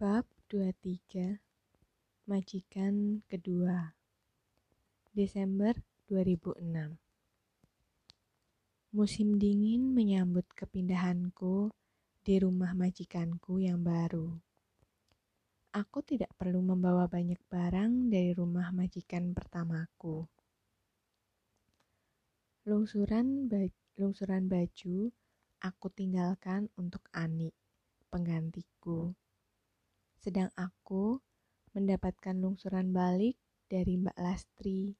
Bab 23 Majikan kedua Desember 2006 Musim dingin menyambut kepindahanku di rumah majikanku yang baru. Aku tidak perlu membawa banyak barang dari rumah majikan pertamaku. Lungsuran, ba lungsuran baju aku tinggalkan untuk Ani, penggantiku sedang aku mendapatkan lungsuran balik dari Mbak Lastri.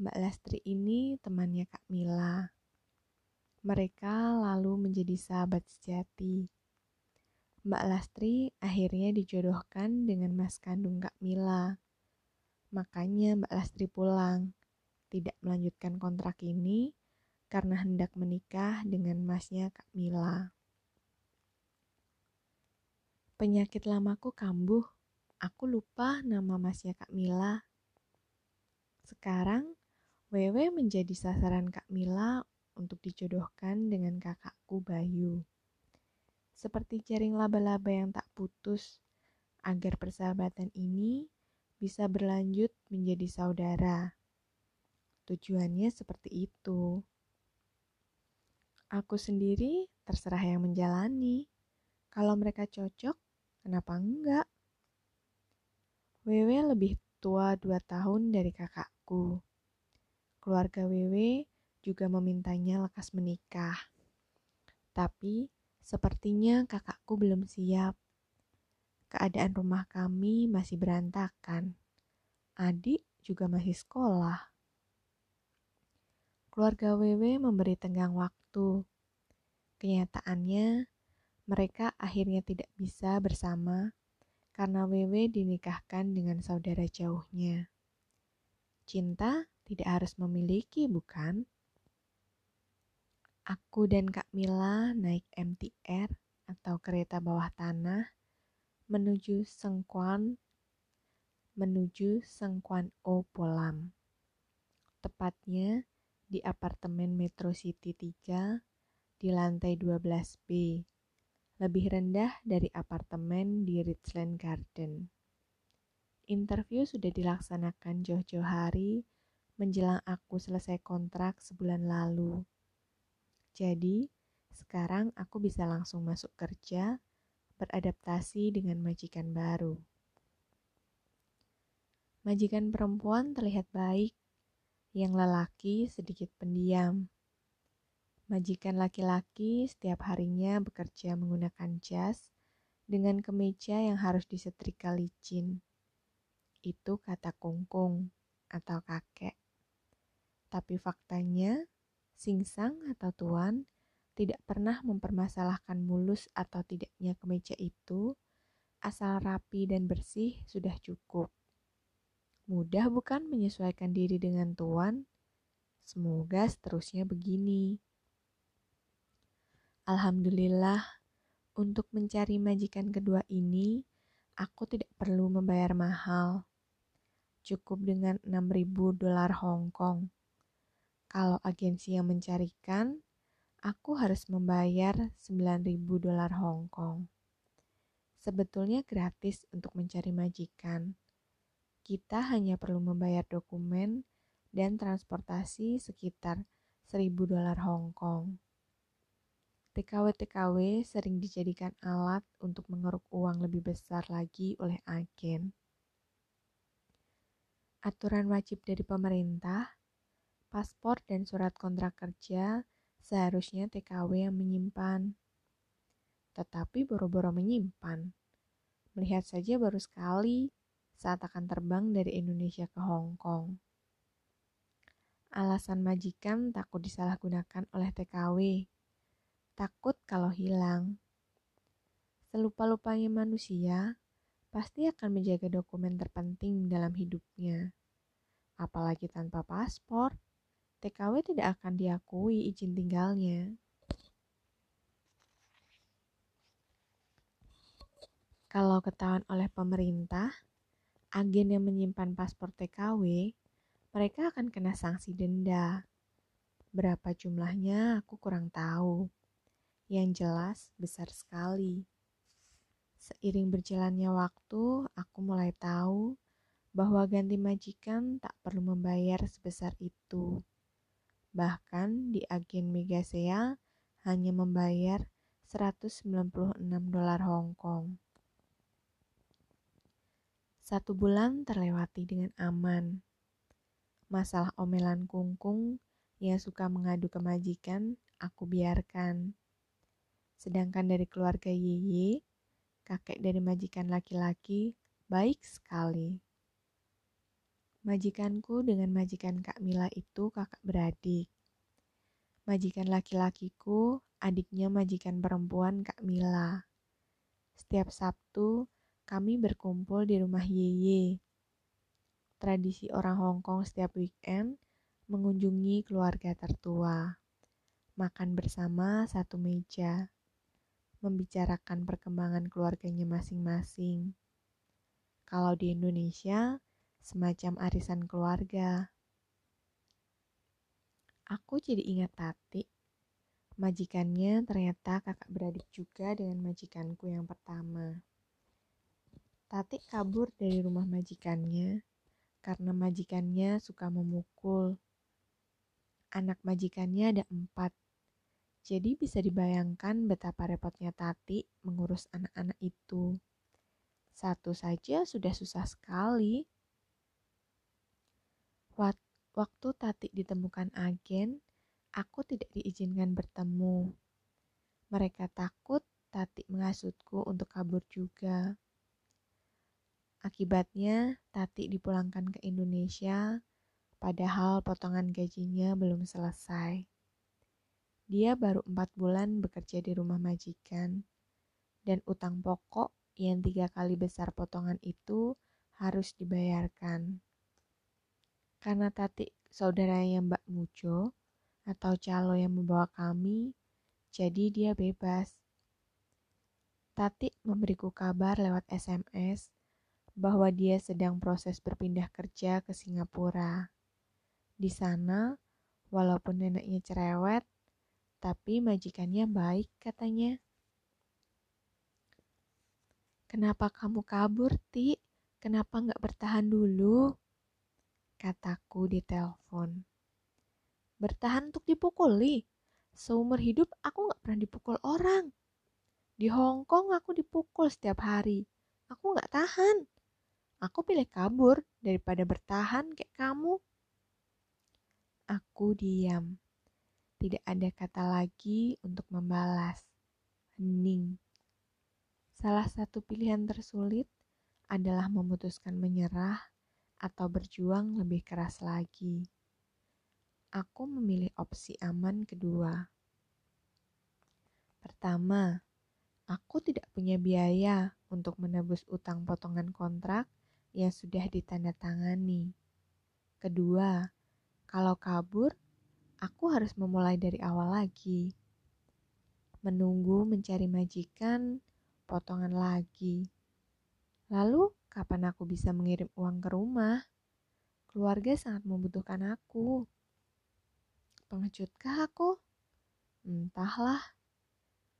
Mbak Lastri ini temannya Kak Mila. Mereka lalu menjadi sahabat sejati. Mbak Lastri akhirnya dijodohkan dengan mas kandung Kak Mila. Makanya Mbak Lastri pulang, tidak melanjutkan kontrak ini karena hendak menikah dengan masnya Kak Mila. Penyakit lamaku kambuh. Aku lupa nama masnya Kak Mila. Sekarang, Wewe menjadi sasaran Kak Mila untuk dijodohkan dengan kakakku Bayu. Seperti jaring laba-laba yang tak putus, agar persahabatan ini bisa berlanjut menjadi saudara. Tujuannya seperti itu. Aku sendiri terserah yang menjalani. Kalau mereka cocok, Kenapa enggak? Wewe lebih tua dua tahun dari kakakku. Keluarga Wewe juga memintanya lekas menikah. Tapi sepertinya kakakku belum siap. Keadaan rumah kami masih berantakan. Adik juga masih sekolah. Keluarga Wewe memberi tenggang waktu. Kenyataannya, mereka akhirnya tidak bisa bersama karena Wewe dinikahkan dengan saudara jauhnya. Cinta tidak harus memiliki, bukan? Aku dan Kak Mila naik MTR atau kereta bawah tanah menuju Sengkuan menuju Sengkuan O Polam. Tepatnya di apartemen Metro City 3 di lantai 12B lebih rendah dari apartemen di Richland Garden. Interview sudah dilaksanakan jauh-jauh hari menjelang aku selesai kontrak sebulan lalu. Jadi, sekarang aku bisa langsung masuk kerja, beradaptasi dengan majikan baru. Majikan perempuan terlihat baik, yang lelaki sedikit pendiam. Majikan laki-laki setiap harinya bekerja menggunakan jas dengan kemeja yang harus disetrika licin. Itu kata kungkung atau kakek. Tapi faktanya, singsang atau tuan tidak pernah mempermasalahkan mulus atau tidaknya kemeja itu, asal rapi dan bersih sudah cukup. Mudah bukan menyesuaikan diri dengan tuan? Semoga seterusnya begini. Alhamdulillah, untuk mencari majikan kedua ini, aku tidak perlu membayar mahal. Cukup dengan 6000 dolar Hong Kong. Kalau agensi yang mencarikan, aku harus membayar 9000 dolar Hong Kong. Sebetulnya gratis untuk mencari majikan. Kita hanya perlu membayar dokumen dan transportasi sekitar 1000 dolar Hong Kong. TKW-TKW sering dijadikan alat untuk mengeruk uang lebih besar lagi oleh agen. Aturan wajib dari pemerintah, paspor dan surat kontrak kerja seharusnya TKW yang menyimpan. Tetapi boro-boro menyimpan. Melihat saja baru sekali saat akan terbang dari Indonesia ke Hong Kong. Alasan majikan takut disalahgunakan oleh TKW takut kalau hilang. Selupa-lupanya manusia pasti akan menjaga dokumen terpenting dalam hidupnya. Apalagi tanpa paspor, TKW tidak akan diakui izin tinggalnya. Kalau ketahuan oleh pemerintah, agen yang menyimpan paspor TKW, mereka akan kena sanksi denda. Berapa jumlahnya aku kurang tahu. Yang jelas besar sekali. Seiring berjalannya waktu, aku mulai tahu bahwa ganti majikan tak perlu membayar sebesar itu. Bahkan di agen Megasea hanya membayar 196 dolar Hong Kong. Satu bulan terlewati dengan aman. Masalah omelan kungkung yang suka mengadu ke majikan, aku biarkan. Sedangkan dari keluarga Yeye, kakek dari majikan laki-laki, baik sekali. Majikanku dengan majikan Kak Mila itu kakak beradik. Majikan laki-lakiku, adiknya majikan perempuan Kak Mila. Setiap Sabtu, kami berkumpul di rumah Yeye. Tradisi orang Hong Kong setiap weekend mengunjungi keluarga tertua. Makan bersama satu meja membicarakan perkembangan keluarganya masing-masing. Kalau di Indonesia, semacam arisan keluarga. Aku jadi ingat Tati. Majikannya ternyata kakak beradik juga dengan majikanku yang pertama. Tati kabur dari rumah majikannya karena majikannya suka memukul. Anak majikannya ada empat, jadi bisa dibayangkan betapa repotnya Tati mengurus anak-anak itu. Satu saja sudah susah sekali. Waktu Tati ditemukan agen, aku tidak diizinkan bertemu. Mereka takut Tati menghasutku untuk kabur juga. Akibatnya, Tati dipulangkan ke Indonesia, padahal potongan gajinya belum selesai. Dia baru empat bulan bekerja di rumah majikan, dan utang pokok yang tiga kali besar potongan itu harus dibayarkan. Karena Tati saudaranya Mbak Mujo atau calo yang membawa kami, jadi dia bebas. Tati memberiku kabar lewat SMS bahwa dia sedang proses berpindah kerja ke Singapura. Di sana, walaupun neneknya cerewet, tapi majikannya baik katanya. Kenapa kamu kabur, Ti? Kenapa nggak bertahan dulu? Kataku di telepon. Bertahan untuk dipukuli. Seumur hidup aku nggak pernah dipukul orang. Di Hong Kong aku dipukul setiap hari. Aku nggak tahan. Aku pilih kabur daripada bertahan kayak kamu. Aku diam. Tidak ada kata lagi untuk membalas. Hening. Salah satu pilihan tersulit adalah memutuskan menyerah atau berjuang lebih keras lagi. Aku memilih opsi aman kedua. Pertama, aku tidak punya biaya untuk menebus utang potongan kontrak yang sudah ditandatangani. Kedua, kalau kabur, aku harus memulai dari awal lagi. Menunggu mencari majikan, potongan lagi. Lalu, kapan aku bisa mengirim uang ke rumah? Keluarga sangat membutuhkan aku. Pengecutkah aku? Entahlah.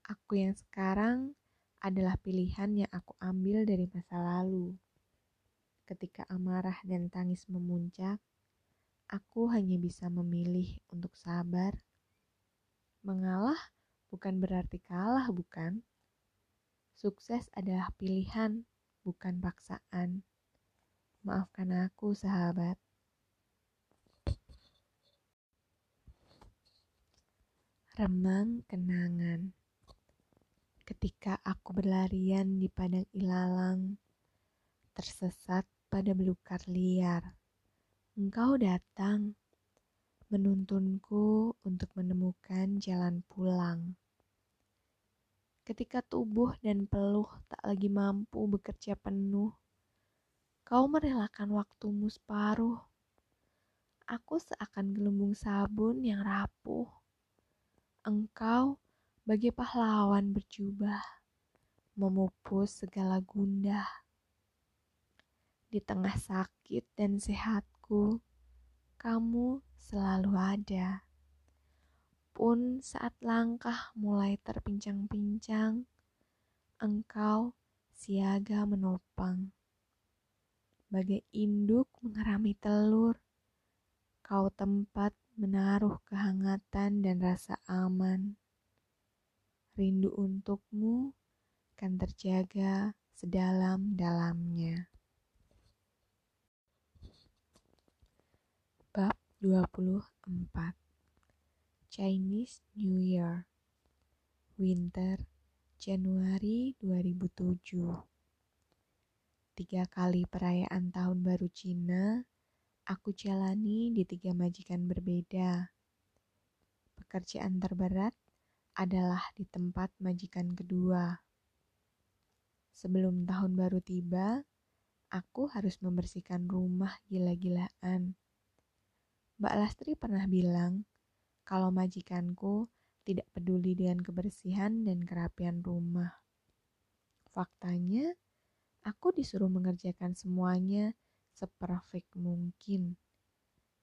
Aku yang sekarang adalah pilihan yang aku ambil dari masa lalu. Ketika amarah dan tangis memuncak, aku hanya bisa memilih untuk sabar. Mengalah bukan berarti kalah, bukan? Sukses adalah pilihan, bukan paksaan. Maafkan aku, sahabat. Remang kenangan. Ketika aku berlarian di padang ilalang, tersesat pada belukar liar Engkau datang menuntunku untuk menemukan jalan pulang. Ketika tubuh dan peluh tak lagi mampu bekerja penuh, kau merelakan waktumu separuh. Aku seakan gelembung sabun yang rapuh. Engkau bagi pahlawan berjubah, memupus segala gundah. Di tengah sakit dan sehat hidupku, kamu selalu ada. Pun saat langkah mulai terpincang-pincang, engkau siaga menopang. Bagai induk mengerami telur, kau tempat menaruh kehangatan dan rasa aman. Rindu untukmu kan terjaga sedalam-dalamnya. Bab 24 Chinese New Year Winter Januari 2007 Tiga kali perayaan tahun baru Cina, aku jalani di tiga majikan berbeda. Pekerjaan terberat adalah di tempat majikan kedua. Sebelum tahun baru tiba, aku harus membersihkan rumah gila-gilaan. Mbak Lastri pernah bilang kalau majikanku tidak peduli dengan kebersihan dan kerapian rumah. Faktanya, aku disuruh mengerjakan semuanya seperfect mungkin.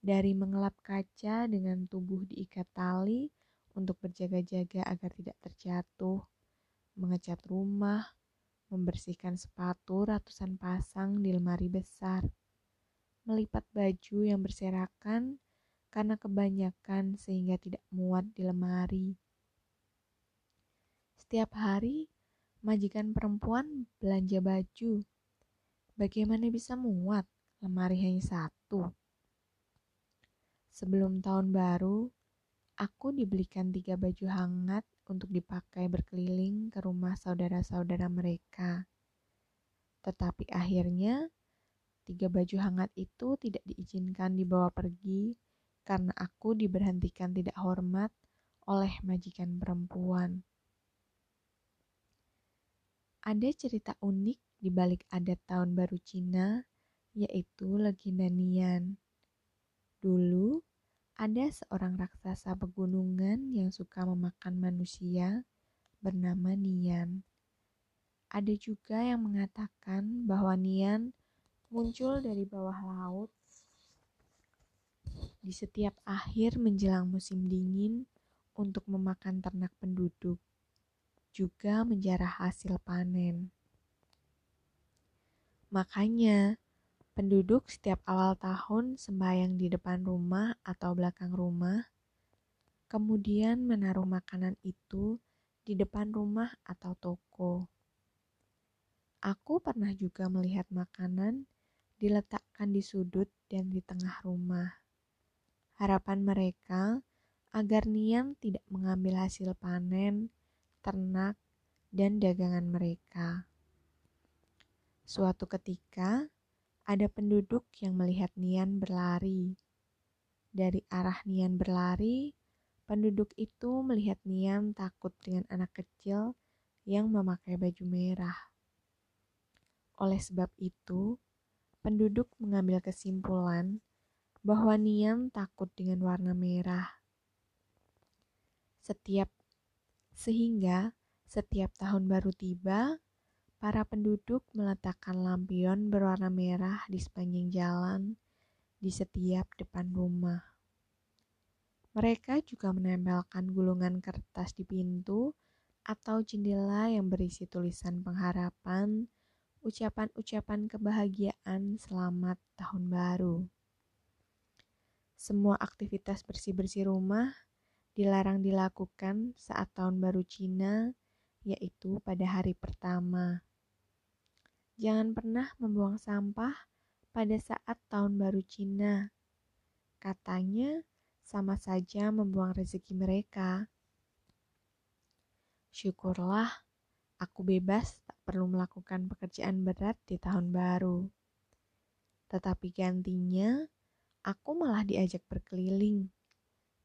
Dari mengelap kaca dengan tubuh diikat tali untuk berjaga-jaga agar tidak terjatuh, mengecat rumah, membersihkan sepatu ratusan pasang di lemari besar, melipat baju yang berserakan, karena kebanyakan sehingga tidak muat di lemari. Setiap hari, majikan perempuan belanja baju. Bagaimana bisa muat? Lemari hanya satu. Sebelum tahun baru, aku dibelikan tiga baju hangat untuk dipakai berkeliling ke rumah saudara-saudara mereka. Tetapi akhirnya, tiga baju hangat itu tidak diizinkan dibawa pergi karena aku diberhentikan tidak hormat oleh majikan perempuan. Ada cerita unik di balik adat tahun baru Cina, yaitu legenda Nian. Dulu, ada seorang raksasa pegunungan yang suka memakan manusia bernama Nian. Ada juga yang mengatakan bahwa Nian muncul dari bawah laut di setiap akhir menjelang musim dingin untuk memakan ternak penduduk, juga menjarah hasil panen. Makanya, penduduk setiap awal tahun sembahyang di depan rumah atau belakang rumah, kemudian menaruh makanan itu di depan rumah atau toko. Aku pernah juga melihat makanan diletakkan di sudut dan di tengah rumah. Harapan mereka agar Niam tidak mengambil hasil panen, ternak, dan dagangan mereka. Suatu ketika, ada penduduk yang melihat Nian berlari. Dari arah Nian berlari, penduduk itu melihat Nian takut dengan anak kecil yang memakai baju merah. Oleh sebab itu, penduduk mengambil kesimpulan bahwa Niam takut dengan warna merah. Setiap sehingga setiap tahun baru tiba, para penduduk meletakkan lampion berwarna merah di sepanjang jalan di setiap depan rumah. Mereka juga menempelkan gulungan kertas di pintu atau jendela yang berisi tulisan pengharapan, ucapan-ucapan kebahagiaan selamat tahun baru. Semua aktivitas bersih-bersih rumah dilarang dilakukan saat tahun baru Cina, yaitu pada hari pertama. Jangan pernah membuang sampah pada saat tahun baru Cina. Katanya sama saja membuang rezeki mereka. Syukurlah, aku bebas tak perlu melakukan pekerjaan berat di tahun baru. Tetapi gantinya, aku malah diajak berkeliling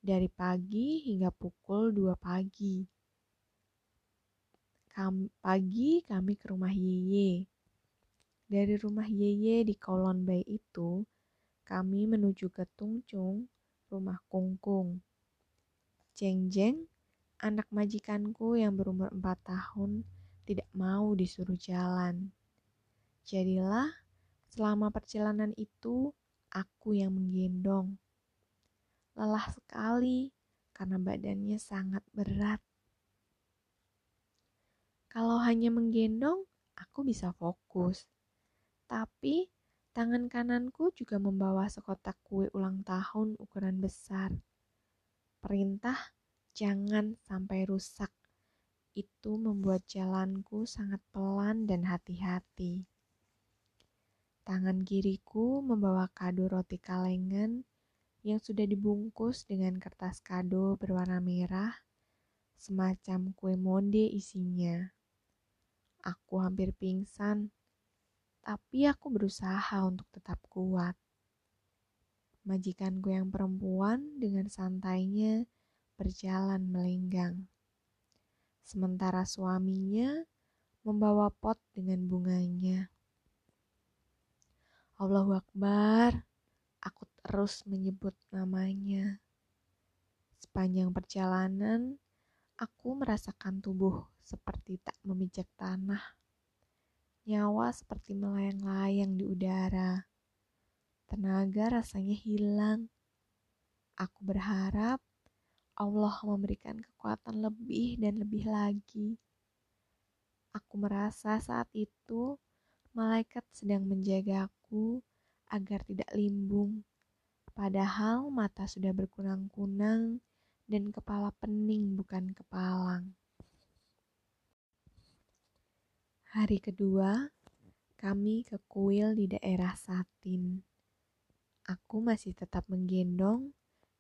dari pagi hingga pukul 2 pagi. Kam pagi kami ke rumah Yeye. Dari rumah Yeye di Kolon Bay itu, kami menuju ke Tungcung, rumah Kungkung. Jeng Jeng, anak majikanku yang berumur 4 tahun, tidak mau disuruh jalan. Jadilah, selama perjalanan itu, aku yang menggendong. Lelah sekali karena badannya sangat berat. Kalau hanya menggendong, aku bisa fokus. Tapi tangan kananku juga membawa sekotak kue ulang tahun ukuran besar. Perintah jangan sampai rusak. Itu membuat jalanku sangat pelan dan hati-hati. Tangan kiriku membawa kado roti kalengan yang sudah dibungkus dengan kertas kado berwarna merah, semacam kue monde isinya. Aku hampir pingsan, tapi aku berusaha untuk tetap kuat. Majikanku yang perempuan dengan santainya berjalan melenggang. Sementara suaminya membawa pot dengan bunganya. Allahu Akbar, aku terus menyebut namanya. Sepanjang perjalanan, aku merasakan tubuh seperti tak memijak tanah. Nyawa seperti melayang-layang di udara. Tenaga rasanya hilang. Aku berharap Allah memberikan kekuatan lebih dan lebih lagi. Aku merasa saat itu malaikat sedang menjaga aku agar tidak limbung. Padahal mata sudah berkunang-kunang dan kepala pening bukan kepalang. Hari kedua, kami ke kuil di daerah Satin. Aku masih tetap menggendong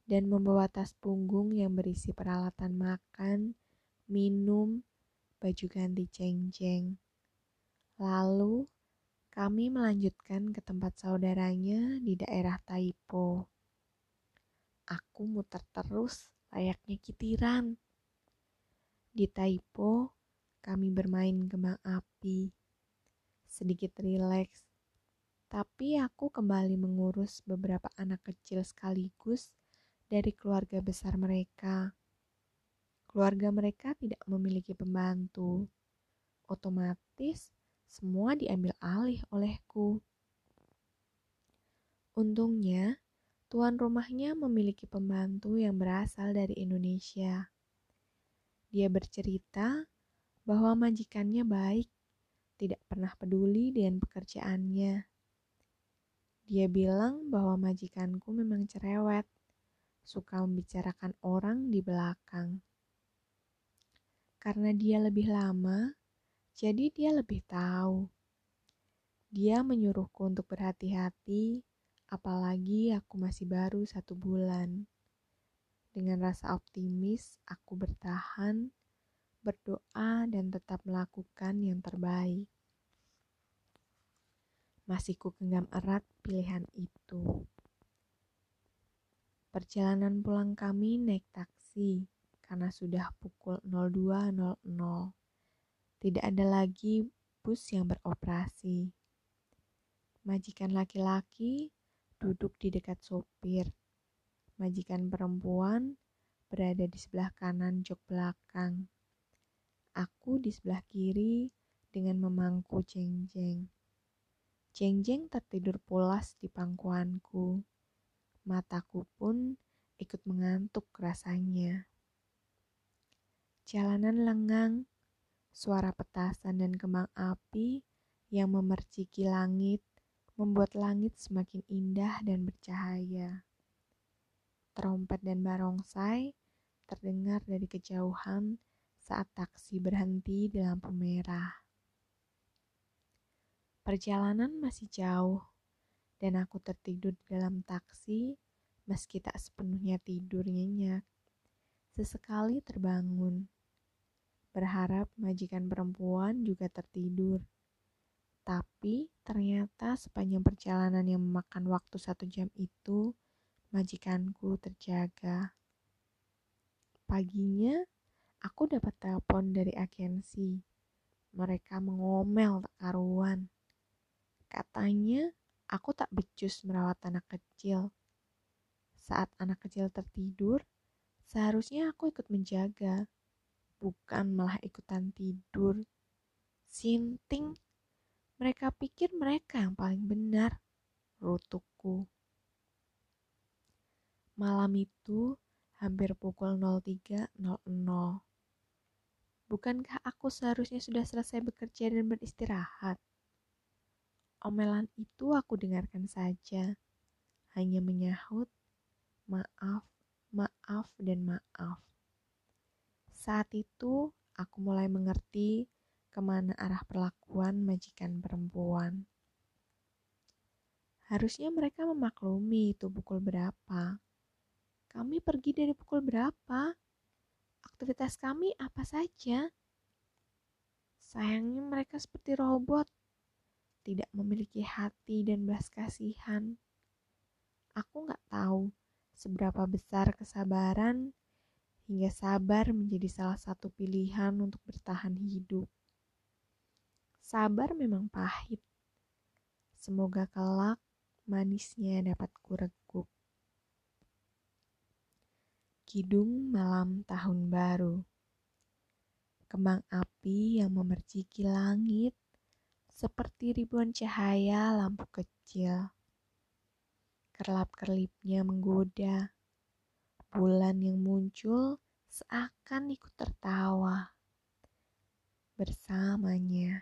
dan membawa tas punggung yang berisi peralatan makan, minum, baju ganti ceng-ceng. Lalu, kami melanjutkan ke tempat saudaranya di daerah Taipo. Aku muter terus layaknya kitiran. Di Taipo, kami bermain kembang api. Sedikit rileks, tapi aku kembali mengurus beberapa anak kecil sekaligus dari keluarga besar mereka. Keluarga mereka tidak memiliki pembantu. Otomatis, semua diambil alih olehku. Untungnya, tuan rumahnya memiliki pembantu yang berasal dari Indonesia. Dia bercerita bahwa majikannya baik, tidak pernah peduli dengan pekerjaannya. Dia bilang bahwa majikanku memang cerewet, suka membicarakan orang di belakang. Karena dia lebih lama, jadi dia lebih tahu. Dia menyuruhku untuk berhati-hati, apalagi aku masih baru satu bulan. Dengan rasa optimis, aku bertahan, berdoa, dan tetap melakukan yang terbaik. Masih ku genggam erat pilihan itu. Perjalanan pulang kami naik taksi karena sudah pukul 02.00. Tidak ada lagi bus yang beroperasi. Majikan laki-laki duduk di dekat sopir. Majikan perempuan berada di sebelah kanan jok belakang. Aku di sebelah kiri dengan memangku jeng-jeng. Jeng-jeng tertidur pulas di pangkuanku. Mataku pun ikut mengantuk rasanya. Jalanan lengang, Suara petasan dan kembang api yang memerciki langit membuat langit semakin indah dan bercahaya. Trompet dan barongsai terdengar dari kejauhan saat taksi berhenti di lampu merah. Perjalanan masih jauh, dan aku tertidur di dalam taksi meski tak sepenuhnya tidur nyenyak. Sesekali terbangun berharap majikan perempuan juga tertidur. Tapi ternyata sepanjang perjalanan yang memakan waktu satu jam itu, majikanku terjaga. Paginya, aku dapat telepon dari agensi. Mereka mengomel tak karuan. Katanya, aku tak becus merawat anak kecil. Saat anak kecil tertidur, seharusnya aku ikut menjaga bukan malah ikutan tidur. Sinting, mereka pikir mereka yang paling benar, rutukku. Malam itu hampir pukul 03.00. Bukankah aku seharusnya sudah selesai bekerja dan beristirahat? Omelan itu aku dengarkan saja, hanya menyahut, maaf, maaf, dan maaf. Saat itu, aku mulai mengerti ke mana arah perlakuan majikan perempuan. Harusnya mereka memaklumi itu pukul berapa. Kami pergi dari pukul berapa? Aktivitas kami apa saja? Sayangnya mereka seperti robot, tidak memiliki hati dan belas kasihan. Aku nggak tahu seberapa besar kesabaran hingga sabar menjadi salah satu pilihan untuk bertahan hidup. Sabar memang pahit. Semoga kelak manisnya dapat kureguk. Kidung malam tahun baru. Kembang api yang memerciki langit seperti ribuan cahaya lampu kecil. Kerlap-kerlipnya menggoda. Bulan yang muncul seakan ikut tertawa bersamanya.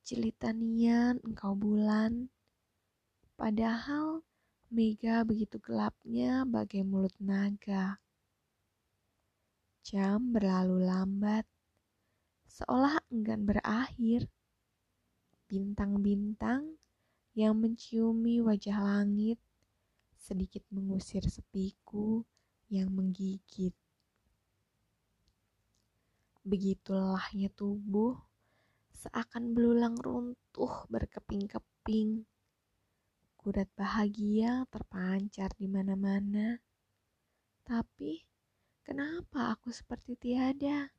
Celitanian engkau bulan, Padahal Mega begitu gelapnya bagai mulut naga. Jam berlalu lambat, seolah enggan berakhir. Bintang-bintang yang menciumi wajah langit sedikit mengusir sepiku yang menggigit. Begitu lelahnya tubuh, seakan belulang runtuh berkeping-keping Kudat bahagia terpancar di mana-mana. Tapi, kenapa aku seperti tiada?